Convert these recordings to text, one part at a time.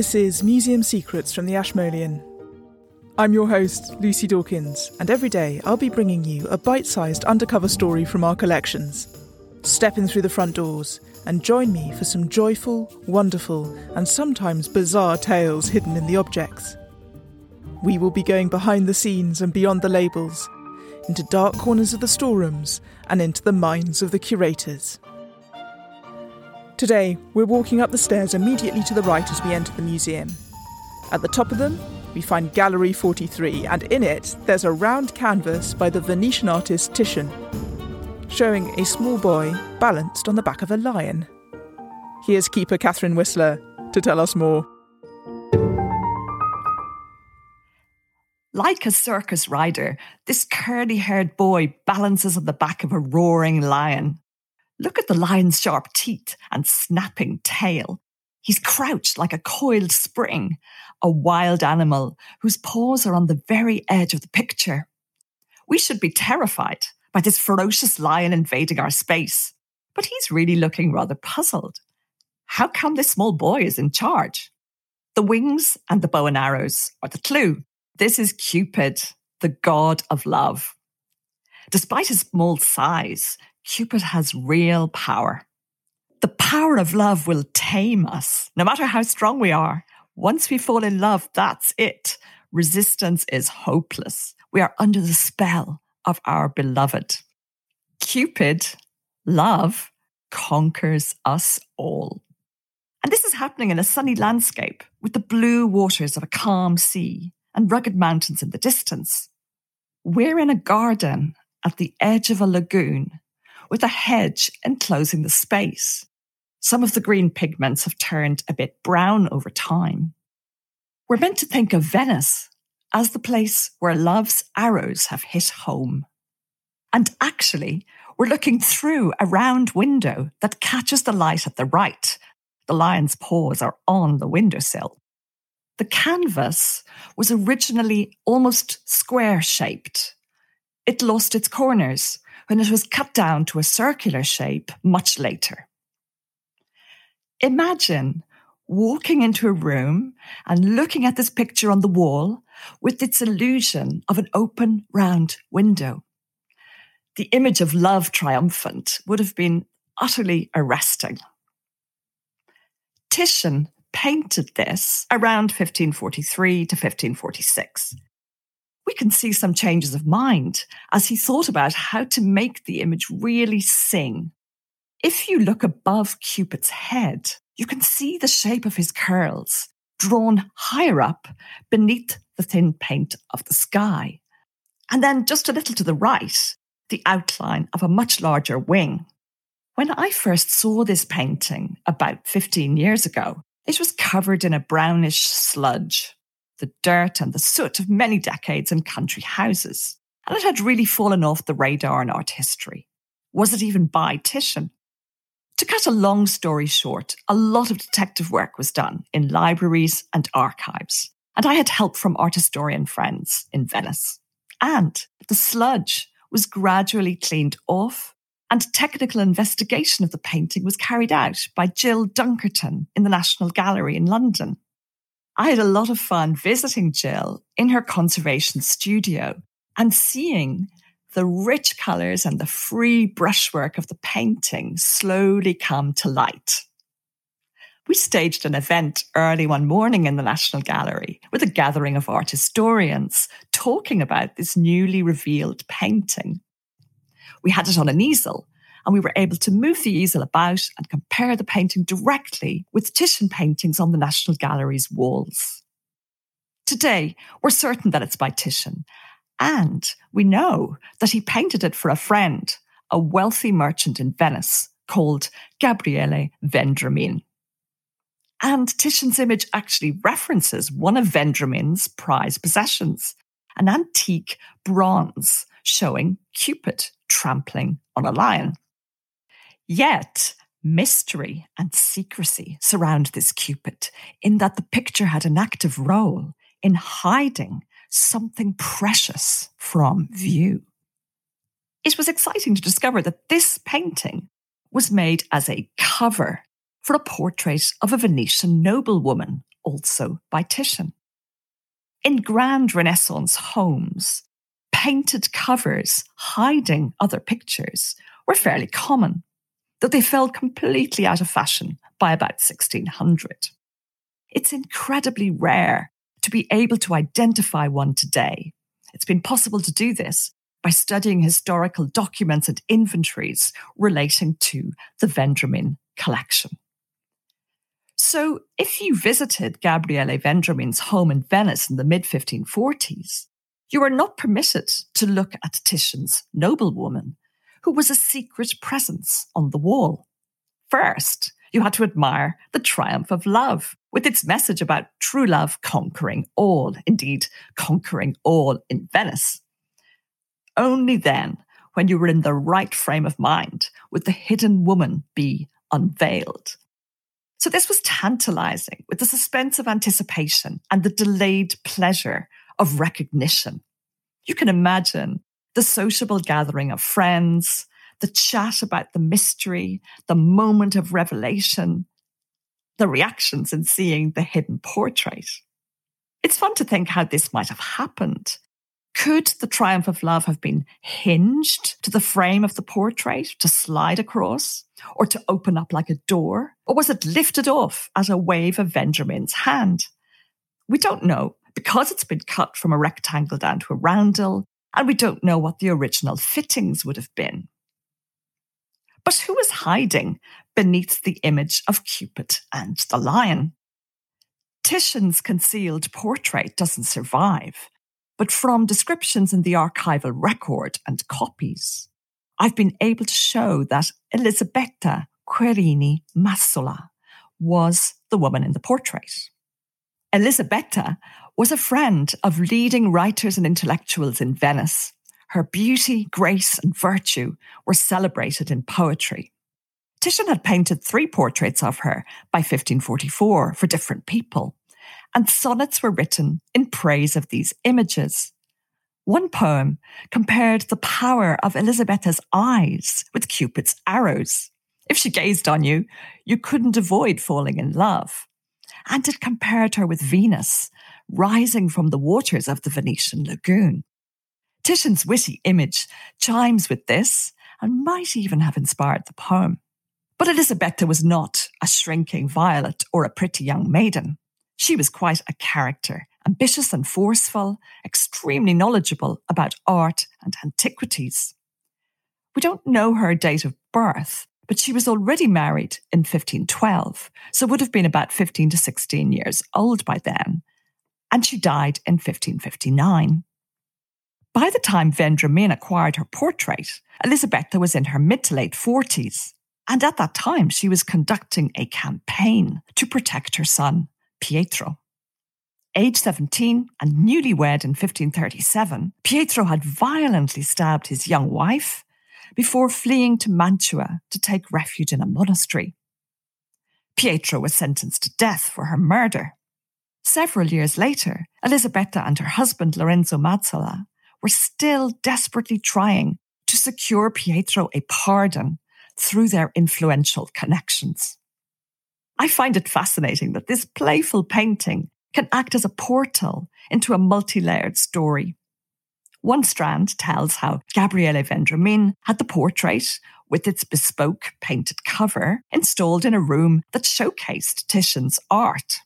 This is Museum Secrets from the Ashmolean. I'm your host, Lucy Dawkins, and every day I'll be bringing you a bite sized undercover story from our collections. Step in through the front doors and join me for some joyful, wonderful, and sometimes bizarre tales hidden in the objects. We will be going behind the scenes and beyond the labels, into dark corners of the storerooms and into the minds of the curators. Today, we're walking up the stairs immediately to the right as we enter the museum. At the top of them, we find Gallery 43, and in it, there's a round canvas by the Venetian artist Titian, showing a small boy balanced on the back of a lion. Here's keeper Catherine Whistler to tell us more. Like a circus rider, this curly haired boy balances on the back of a roaring lion. Look at the lion's sharp teeth and snapping tail. He's crouched like a coiled spring, a wild animal whose paws are on the very edge of the picture. We should be terrified by this ferocious lion invading our space, but he's really looking rather puzzled. How come this small boy is in charge? The wings and the bow and arrows are the clue. This is Cupid, the god of love. Despite his small size, Cupid has real power. The power of love will tame us, no matter how strong we are. Once we fall in love, that's it. Resistance is hopeless. We are under the spell of our beloved. Cupid, love, conquers us all. And this is happening in a sunny landscape with the blue waters of a calm sea and rugged mountains in the distance. We're in a garden at the edge of a lagoon with a hedge enclosing the space. Some of the green pigments have turned a bit brown over time. We're meant to think of Venice as the place where love's arrows have hit home. And actually, we're looking through a round window that catches the light at the right. The lion's paws are on the windowsill. The canvas was originally almost square shaped. It lost its corners when it was cut down to a circular shape much later. Imagine walking into a room and looking at this picture on the wall with its illusion of an open round window. The image of love triumphant would have been utterly arresting. Titian painted this around 1543 to 1546. We can see some changes of mind as he thought about how to make the image really sing. If you look above Cupid's head, you can see the shape of his curls drawn higher up beneath the thin paint of the sky. And then just a little to the right, the outline of a much larger wing. When I first saw this painting about 15 years ago, it was covered in a brownish sludge, the dirt and the soot of many decades in country houses, and it had really fallen off the radar in art history. Was it even by Titian? To cut a long story short, a lot of detective work was done in libraries and archives, and I had help from art historian friends in Venice. And the sludge was gradually cleaned off and technical investigation of the painting was carried out by Jill Dunkerton in the National Gallery in London. I had a lot of fun visiting Jill in her conservation studio and seeing the rich colours and the free brushwork of the painting slowly come to light. We staged an event early one morning in the National Gallery with a gathering of art historians talking about this newly revealed painting we had it on an easel and we were able to move the easel about and compare the painting directly with Titian paintings on the National Gallery's walls. Today, we're certain that it's by Titian, and we know that he painted it for a friend, a wealthy merchant in Venice called Gabriele Vendramin. And Titian's image actually references one of Vendramin's prized possessions, an antique bronze showing Cupid trampling on a lion. Yet, mystery and secrecy surround this Cupid, in that the picture had an active role in hiding something precious from view. It was exciting to discover that this painting was made as a cover for a portrait of a Venetian noblewoman also by Titian. In grand Renaissance homes, painted covers hiding other pictures were fairly common, though they fell completely out of fashion by about 1600. It's incredibly rare to be able to identify one today. It's been possible to do this by studying historical documents and inventories relating to the Vendramin collection. So, if you visited Gabriele Vendramin's home in Venice in the mid 1540s, you were not permitted to look at Titian's noblewoman, who was a secret presence on the wall. First, you had to admire the triumph of love, with its message about true love conquering all, indeed, conquering all in Venice. Only then, when you were in the right frame of mind, would the hidden woman be unveiled. So this was tantalizing with the suspense of anticipation and the delayed pleasure of recognition. You can imagine the sociable gathering of friends, the chat about the mystery, the moment of revelation, the reactions in seeing the hidden portrait. It's fun to think how this might have happened. Could the triumph of love have been hinged to the frame of the portrait to slide across or to open up like a door? Or was it lifted off at a wave of Vendramin's hand? We don't know because it's been cut from a rectangle down to a roundel, and we don't know what the original fittings would have been. But who is hiding beneath the image of Cupid and the lion? Titian's concealed portrait doesn't survive, but from descriptions in the archival record and copies, I've been able to show that Elisabetta Querini Massola was the woman in the portrait. Elisabetta was a friend of leading writers and intellectuals in Venice. Her beauty, grace, and virtue were celebrated in poetry. Titian had painted three portraits of her by 1544 for different people, and sonnets were written in praise of these images. One poem compared the power of Elisabetta's eyes with Cupid's arrows. If she gazed on you, you couldn't avoid falling in love. And it compared her with Venus, rising from the waters of the Venetian lagoon. Titian's witty image chimes with this and might even have inspired the poem. But Elisabetta was not a shrinking violet or a pretty young maiden. She was quite a character, ambitious and forceful, extremely knowledgeable about art and antiquities. We don't know her date of birth, but she was already married in 1512, so would have been about 15 to 16 years old by then, and she died in 1559. By the time Vendramin acquired her portrait, Elisabetta was in her mid to late 40s, and at that time she was conducting a campaign to protect her son, Pietro. Age 17 and newlywed in 1537, Pietro had violently stabbed his young wife before fleeing to Mantua to take refuge in a monastery. Pietro was sentenced to death for her murder, Several years later, Elisabetta and her husband Lorenzo Mazzola were still desperately trying to secure Pietro a pardon through their influential connections. I find it fascinating that this playful painting can act as a portal into a multi-layered story. One strand tells how Gabriele Vendramin had the portrait with its bespoke painted cover installed in a room that showcased Titian's art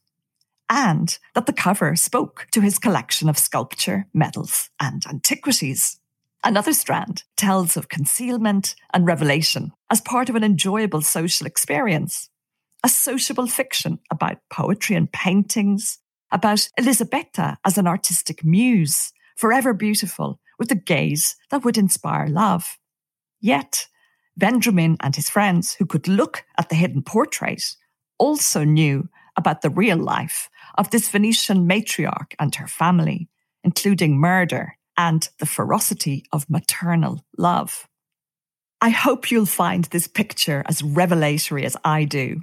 and that the cover spoke to his collection of sculpture, medals, and antiquities. Another strand tells of concealment and revelation as part of an enjoyable social experience. A sociable fiction about poetry and paintings, about Elisabetta as an artistic muse, forever beautiful, with a gaze that would inspire love. Yet, Vendramin and his friends, who could look at the hidden portrait, also knew about the real life of this Venetian matriarch and her family, including murder and the ferocity of maternal love. I hope you'll find this picture as revelatory as I do.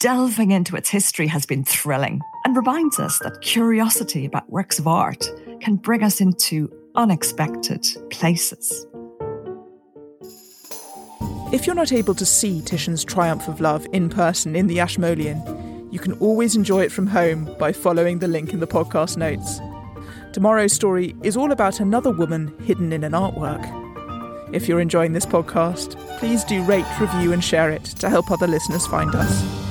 Delving into its history has been thrilling and reminds us that curiosity about works of art can bring us into unexpected places. If you're not able to see Titian's Triumph of Love in person in the Ashmolean, You can always enjoy it from home by following the link in the podcast notes. Tomorrow's story is all about another woman hidden in an artwork. If you're enjoying this podcast, please do rate, review, and share it to help other listeners find us.